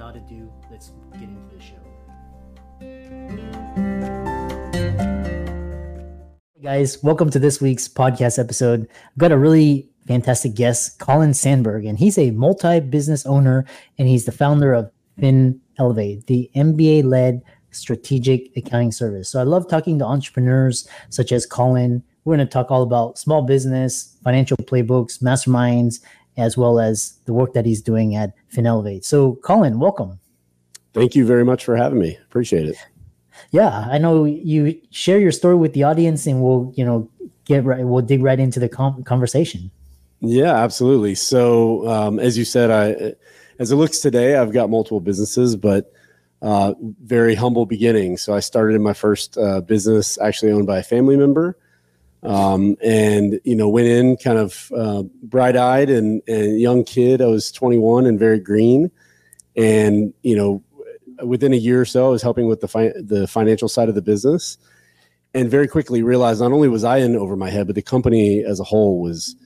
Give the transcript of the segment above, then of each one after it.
Without ado, let's get into the show. Hey guys, welcome to this week's podcast episode. I've got a really fantastic guest, Colin Sanburg, and he's a multi business owner and he's the founder of Fin Elevate, the MBA led strategic accounting service. So I love talking to entrepreneurs such as Colin. We're going to talk all about small business, financial playbooks, masterminds, as well as the work that he's doing at FinElevate. So, Colin, welcome. Thank you very much for having me. Appreciate it. Yeah, I know you share your story with the audience, and we'll you know get right. We'll dig right into the com- conversation. Yeah, absolutely. So, um, as you said, I as it looks today, I've got multiple businesses, but uh, very humble beginning. So, I started in my first uh, business, actually owned by a family member um, and you know went in kind of uh, bright-eyed and, and young kid. I was 21 and very green. And you know within a year or so i was helping with the, fi- the financial side of the business. And very quickly realized not only was i in over my head but the company as a whole was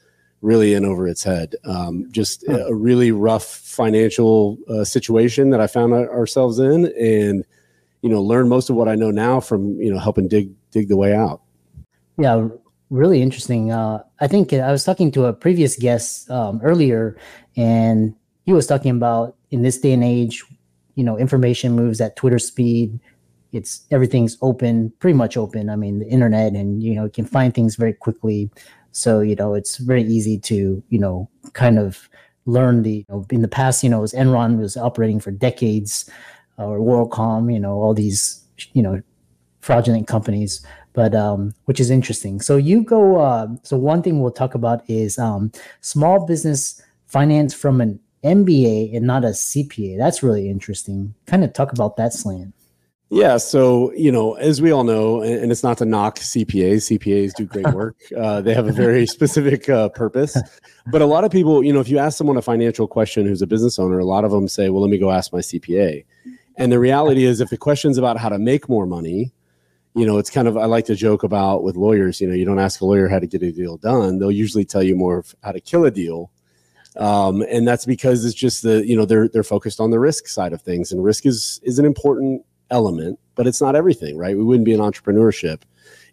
really in over its head. Um, just a, a really rough financial uh, situation that i found ourselves in and you know learned most of what i know now from you know helping dig dig the way out. Yeah really interesting. Uh, I think I was talking to a previous guest um, earlier, and he was talking about in this day and age, you know, information moves at Twitter speed. It's everything's open, pretty much open. I mean, the internet, and you know, you can find things very quickly. So you know, it's very easy to you know, kind of learn the. You know, in the past, you know, was Enron was operating for decades, uh, or WorldCom, you know, all these you know, fraudulent companies but um, which is interesting. So you go. Uh, so one thing we'll talk about is um, small business finance from an MBA and not a CPA. That's really interesting. Kind of talk about that slant. Yeah, so you know, as we all know, and it's not to knock CPAs. CPAs do great work. Uh, they have a very specific uh, purpose. But a lot of people, you know, if you ask someone a financial question who's a business owner, a lot of them say, "Well, let me go ask my CPA." And the reality is, if the question's about how to make more money, you know, it's kind of I like to joke about with lawyers. You know, you don't ask a lawyer how to get a deal done; they'll usually tell you more of how to kill a deal. Um, and that's because it's just the you know they're they're focused on the risk side of things, and risk is is an important element, but it's not everything, right? We wouldn't be in entrepreneurship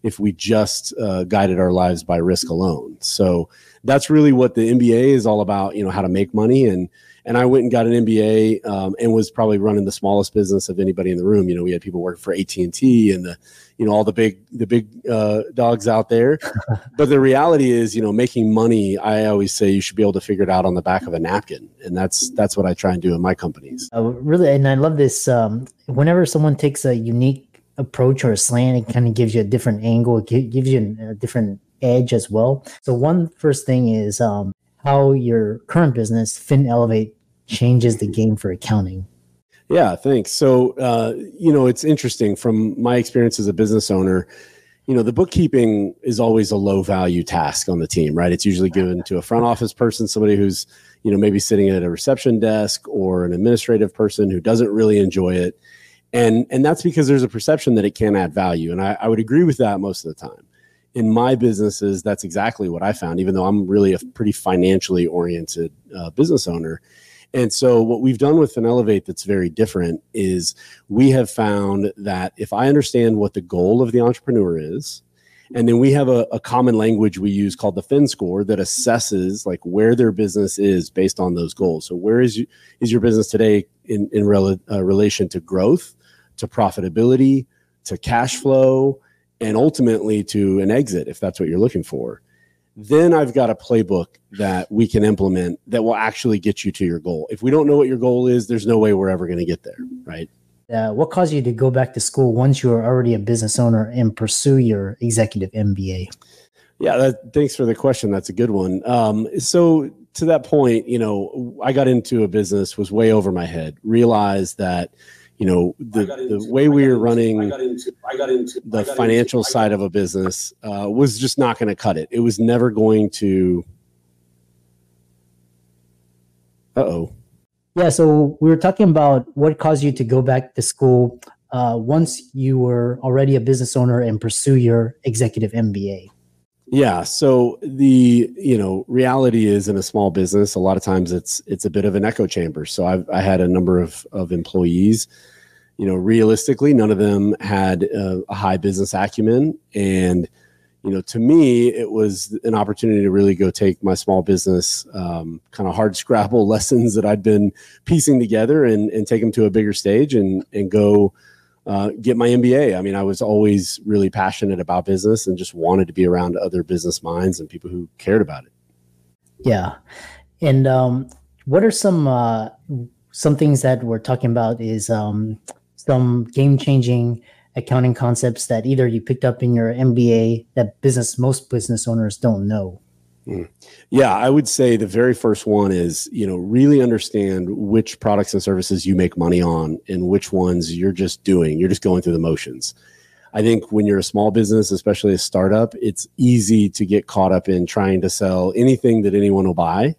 if we just uh, guided our lives by risk alone. So that's really what the MBA is all about. You know, how to make money and and I went and got an MBA um, and was probably running the smallest business of anybody in the room. You know, we had people working for AT and T and the, you know, all the big the big uh, dogs out there. but the reality is, you know, making money. I always say you should be able to figure it out on the back of a napkin, and that's that's what I try and do in my companies. Uh, really, and I love this. Um, whenever someone takes a unique approach or a slant, it kind of gives you a different angle. It gives you a different edge as well. So one first thing is um, how your current business, FinElevate, changes the game for accounting. Yeah, thanks. So, uh, you know, it's interesting from my experience as a business owner. You know, the bookkeeping is always a low value task on the team, right? It's usually given to a front office person, somebody who's, you know, maybe sitting at a reception desk or an administrative person who doesn't really enjoy it. And, and that's because there's a perception that it can add value. And I, I would agree with that most of the time in my businesses, that's exactly what I found, even though I'm really a pretty financially oriented uh, business owner. And so, what we've done with FinElevate that's very different is we have found that if I understand what the goal of the entrepreneur is, and then we have a, a common language we use called the Fin score that assesses like where their business is based on those goals. So, where is you, is your business today in in rel- uh, relation to growth, to profitability, to cash flow? And ultimately to an exit if that's what you're looking for then i've got a playbook that we can implement that will actually get you to your goal if we don't know what your goal is there's no way we're ever going to get there right uh, what caused you to go back to school once you were already a business owner and pursue your executive mba Yeah, that, thanks for the question. That's a good one. Um, so to that point, you know, I got into a business was way over my head. Realized that, you know, the, into, the way we were running I got into, I got into, the got financial into, side of a business uh, was just not going to cut it. It was never going to. Uh oh. Yeah, so we were talking about what caused you to go back to school uh, once you were already a business owner and pursue your executive MBA. Yeah. So the you know reality is in a small business, a lot of times it's it's a bit of an echo chamber. So I've I had a number of of employees. You know, realistically, none of them had a, a high business acumen, and you know, to me, it was an opportunity to really go take my small business um, kind of hard scrabble lessons that I'd been piecing together and and take them to a bigger stage and and go uh, get my MBA. I mean, I was always really passionate about business and just wanted to be around other business minds and people who cared about it. Yeah, and um, what are some uh, some things that we're talking about? Is um, some game changing accounting concepts that either you picked up in your MBA that business most business owners don't know. Mm. Yeah, I would say the very first one is, you know, really understand which products and services you make money on and which ones you're just doing. You're just going through the motions. I think when you're a small business, especially a startup, it's easy to get caught up in trying to sell anything that anyone will buy.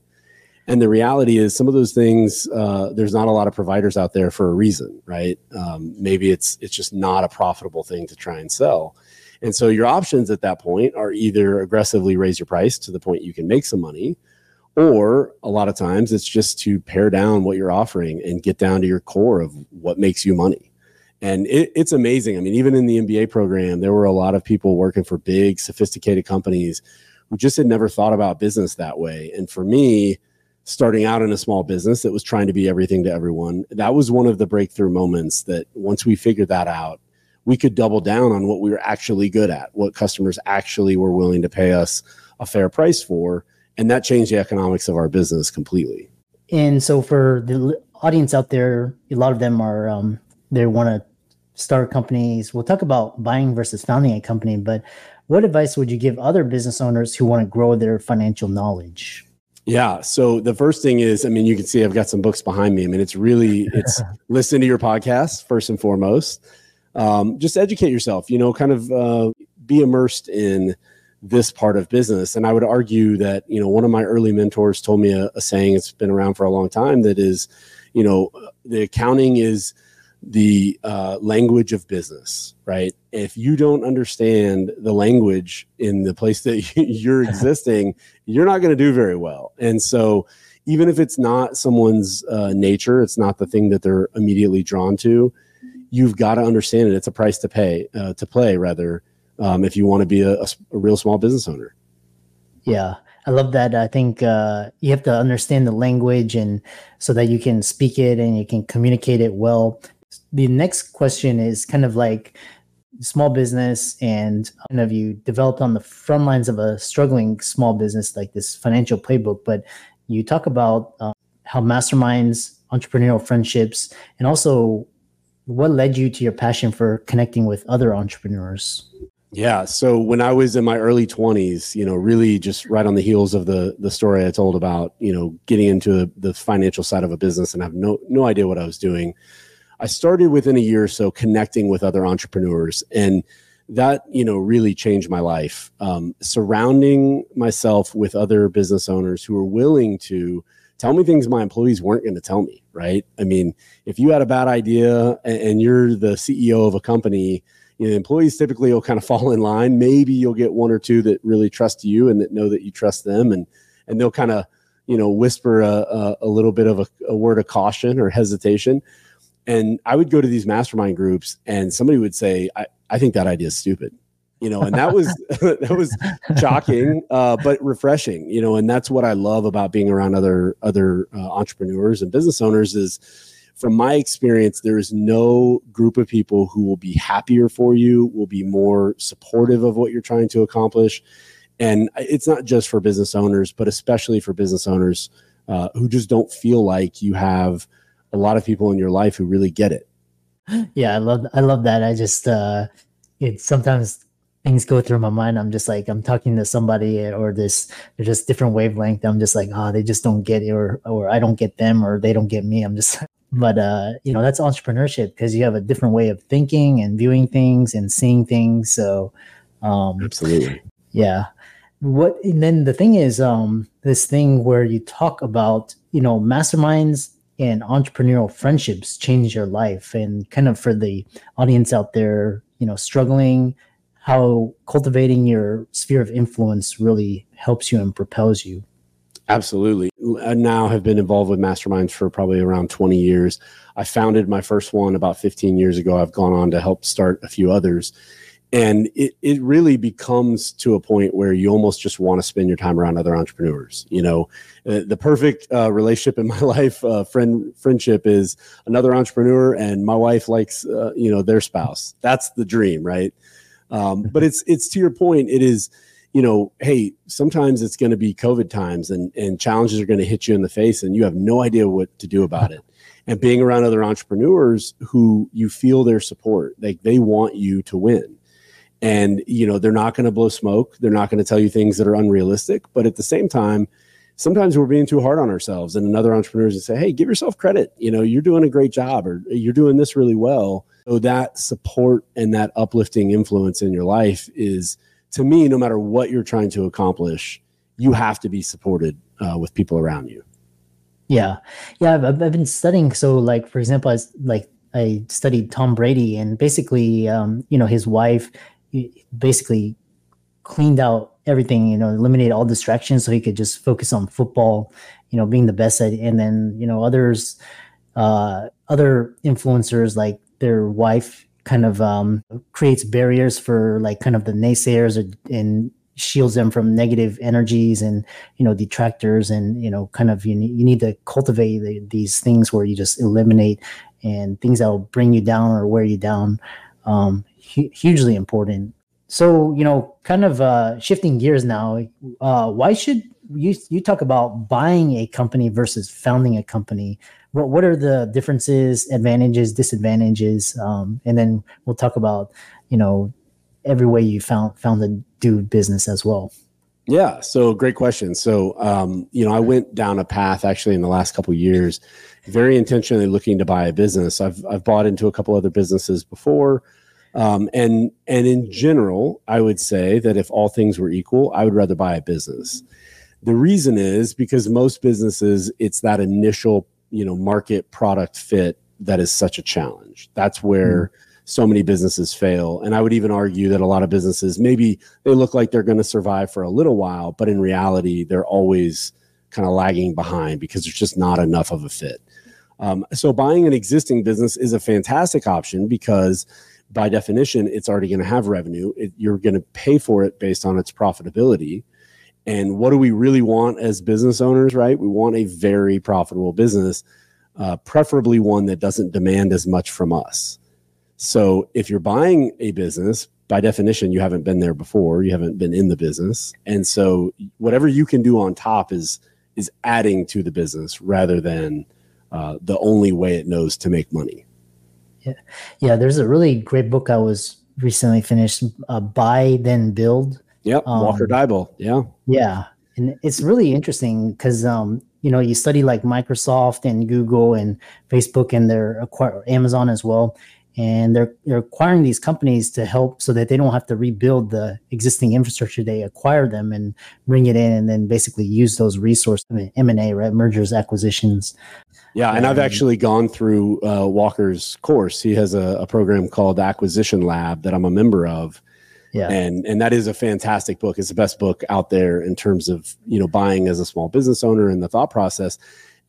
And the reality is, some of those things, uh, there's not a lot of providers out there for a reason, right? Um, maybe it's it's just not a profitable thing to try and sell. And so your options at that point are either aggressively raise your price to the point you can make some money, or a lot of times it's just to pare down what you're offering and get down to your core of what makes you money. And it, it's amazing. I mean, even in the MBA program, there were a lot of people working for big, sophisticated companies who just had never thought about business that way. And for me, starting out in a small business that was trying to be everything to everyone, that was one of the breakthrough moments that once we figured that out, we could double down on what we were actually good at, what customers actually were willing to pay us a fair price for. And that changed the economics of our business completely. And so, for the audience out there, a lot of them are, um, they want to start companies. We'll talk about buying versus founding a company, but what advice would you give other business owners who want to grow their financial knowledge? Yeah. So the first thing is, I mean, you can see I've got some books behind me. I mean, it's really it's listen to your podcast first and foremost um, just educate yourself, you know, kind of uh, be immersed in this part of business. And I would argue that, you know, one of my early mentors told me a, a saying, it's been around for a long time, that is, you know, the accounting is the uh, language of business, right? If you don't understand the language in the place that you're existing, you're not going to do very well. And so, even if it's not someone's uh, nature, it's not the thing that they're immediately drawn to, you've got to understand it. It's a price to pay, uh, to play rather, um, if you want to be a, a, a, real small business owner. Yeah, I love that. I think uh, you have to understand the language and so that you can speak it and you can communicate it well. The next question is kind of like small business and kind of you developed on the front lines of a struggling small business like this financial playbook, but you talk about um, how masterminds, entrepreneurial friendships, and also what led you to your passion for connecting with other entrepreneurs? Yeah. So when I was in my early 20s, you know, really just right on the heels of the the story I told about, you know, getting into the financial side of a business and have no no idea what I was doing. I started within a year or so connecting with other entrepreneurs and that you know really changed my life um, surrounding myself with other business owners who are willing to tell me things my employees weren't going to tell me, right? I mean, if you had a bad idea and, and you're the CEO of a company, you know, employees typically will kind of fall in line. Maybe you'll get one or two that really trust you and that know that you trust them, and and they'll kind of you know whisper a, a, a little bit of a, a word of caution or hesitation. And I would go to these mastermind groups, and somebody would say, "I, I think that idea is stupid." You know and that was that was shocking uh, but refreshing you know and that's what i love about being around other other uh, entrepreneurs and business owners is from my experience there is no group of people who will be happier for you will be more supportive of what you're trying to accomplish. And it's not just for business owners but especially for business owners uh, who just don't feel like you have a lot of people in your life who really get it. Yeah i love i love that. I just uh it's sometimes things go through my mind. I'm just like I'm talking to somebody or this they're just different wavelength. I'm just like, oh, they just don't get it or or I don't get them or they don't get me. I'm just but uh you know that's entrepreneurship because you have a different way of thinking and viewing things and seeing things. So um absolutely. Yeah. What and then the thing is um this thing where you talk about, you know, masterminds and entrepreneurial friendships change your life and kind of for the audience out there, you know, struggling how cultivating your sphere of influence really helps you and propels you. Absolutely. I now have been involved with masterminds for probably around 20 years. I founded my first one about 15 years ago. I've gone on to help start a few others. And it, it really becomes to a point where you almost just want to spend your time around other entrepreneurs. You know, uh, the perfect uh, relationship in my life, uh, friend friendship, is another entrepreneur, and my wife likes, uh, you know, their spouse. That's the dream, right? Um, but it's it's to your point. It is, you know, hey, sometimes it's going to be COVID times, and and challenges are going to hit you in the face, and you have no idea what to do about it. And being around other entrepreneurs who you feel their support, like they want you to win. And you know they're not going to blow smoke. They're not going to tell you things that are unrealistic. But at the same time, sometimes we're being too hard on ourselves. And another entrepreneurs and say, "Hey, give yourself credit. You know, you're doing a great job, or you're doing this really well." So that support and that uplifting influence in your life is, to me, no matter what you're trying to accomplish, you have to be supported uh, with people around you. Yeah, yeah. I've, I've been studying. So, like for example, I like I studied Tom Brady, and basically, um, you know, his wife basically cleaned out everything. You know, eliminated all distractions so he could just focus on football. You know, being the best at, and then you know others, uh, other influencers like their wife kind of um, creates barriers for like kind of the naysayers and shields them from negative energies and you know detractors and you know kind of you need, you need to cultivate the, these things where you just eliminate and things that will bring you down or wear you down um, hu- hugely important so you know kind of uh, shifting gears now uh, why should you you talk about buying a company versus founding a company what what are the differences, advantages, disadvantages, um, and then we'll talk about you know every way you found found do business as well. Yeah, so great question. So um, you know, I went down a path actually in the last couple years, very intentionally looking to buy a business. I've I've bought into a couple other businesses before. Um, and and in general, I would say that if all things were equal, I would rather buy a business. The reason is because most businesses, it's that initial you know market product fit that is such a challenge that's where mm. so many businesses fail and i would even argue that a lot of businesses maybe they look like they're going to survive for a little while but in reality they're always kind of lagging behind because there's just not enough of a fit um, so buying an existing business is a fantastic option because by definition it's already going to have revenue it, you're going to pay for it based on its profitability and what do we really want as business owners, right? We want a very profitable business, uh, preferably one that doesn't demand as much from us. So if you're buying a business, by definition, you haven't been there before, you haven't been in the business. And so whatever you can do on top is is adding to the business rather than uh, the only way it knows to make money. Yeah, yeah. There's a really great book I was recently finished, uh, "Buy Then Build," Yep, um, Walker Deibel. Yeah, yeah, and it's really interesting because um, you know you study like Microsoft and Google and Facebook and they're acquire Amazon as well, and they're they're acquiring these companies to help so that they don't have to rebuild the existing infrastructure. They acquire them and bring it in, and then basically use those resources. I mean, M and A, right? Mergers, acquisitions. Yeah, and I've actually gone through uh, Walker's course. He has a, a program called Acquisition Lab that I'm a member of yeah. And and that is a fantastic book. It's the best book out there in terms of, you know, buying as a small business owner and the thought process.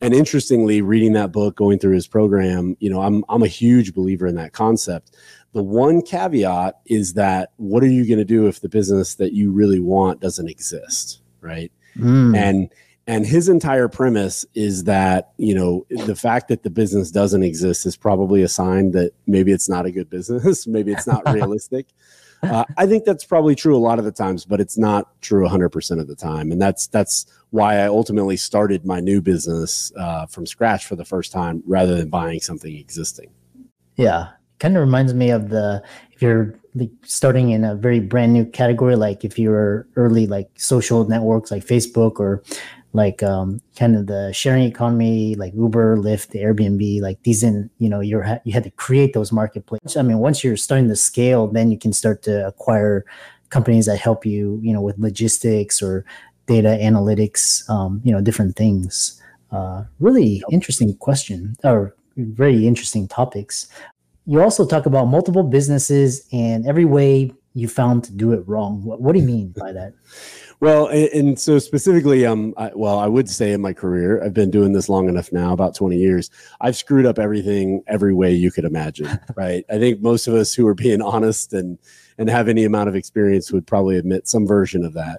And interestingly, reading that book, going through his program, you know, I'm I'm a huge believer in that concept. The one caveat is that what are you going to do if the business that you really want doesn't exist, right? Mm. And and his entire premise is that you know the fact that the business doesn't exist is probably a sign that maybe it's not a good business maybe it's not realistic uh, I think that's probably true a lot of the times, but it's not true 100% of the time. And that's that's why I ultimately started my new business uh, from scratch for the first time rather than buying something existing. Yeah. Kind of reminds me of the if you're like starting in a very brand new category, like if you're early like social networks like Facebook or like um, kind of the sharing economy, like Uber, Lyft, Airbnb, like these in, you know, you're you had to create those marketplaces. I mean, once you're starting to scale, then you can start to acquire companies that help you, you know, with logistics or data analytics, um, you know, different things. Uh, really interesting question or very interesting topics. You also talk about multiple businesses and every way you found to do it wrong. What, what do you mean by that? Well, and, and so specifically, um, I, well, I would say in my career, I've been doing this long enough now, about 20 years. I've screwed up everything every way you could imagine, right? I think most of us who are being honest and and have any amount of experience would probably admit some version of that.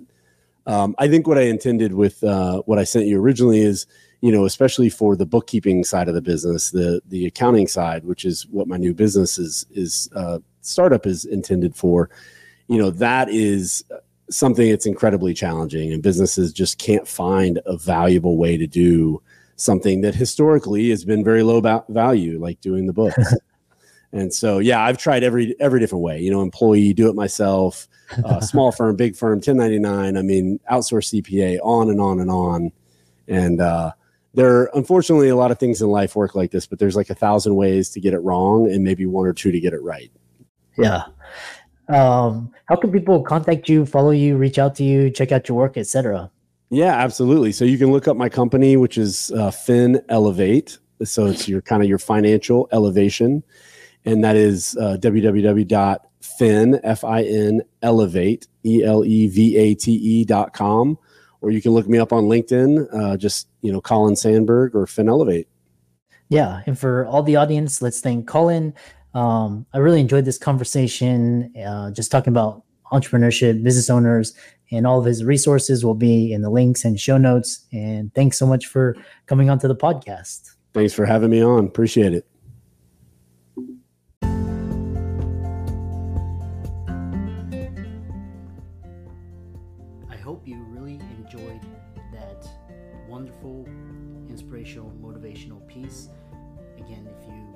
Um, I think what I intended with uh, what I sent you originally is, you know, especially for the bookkeeping side of the business, the the accounting side, which is what my new business is is uh, startup is intended for. You know, that is something that's incredibly challenging, and businesses just can't find a valuable way to do something that historically has been very low value, like doing the books. and so, yeah, I've tried every every different way. You know, employee, do it myself, uh, small firm, big firm, 1099. I mean, outsource CPA, on and on and on. And uh, there are unfortunately a lot of things in life work like this, but there's like a thousand ways to get it wrong, and maybe one or two to get it right. Yeah, um, how can people contact you, follow you, reach out to you, check out your work, etc.? Yeah, absolutely. So you can look up my company, which is uh, FinElevate. So it's your kind of your financial elevation, and that is uh, www.fin f i n elevate e l e v a t e dot com, or you can look me up on LinkedIn. Uh, just you know, Colin Sanburg or FinElevate. Yeah, and for all the audience, let's thank Colin. Um, I really enjoyed this conversation, uh, just talking about entrepreneurship, business owners, and all of his resources will be in the links and show notes. And thanks so much for coming onto the podcast. Thanks for having me on. Appreciate it. I hope you really enjoyed that wonderful, inspirational, motivational piece. Again, if you,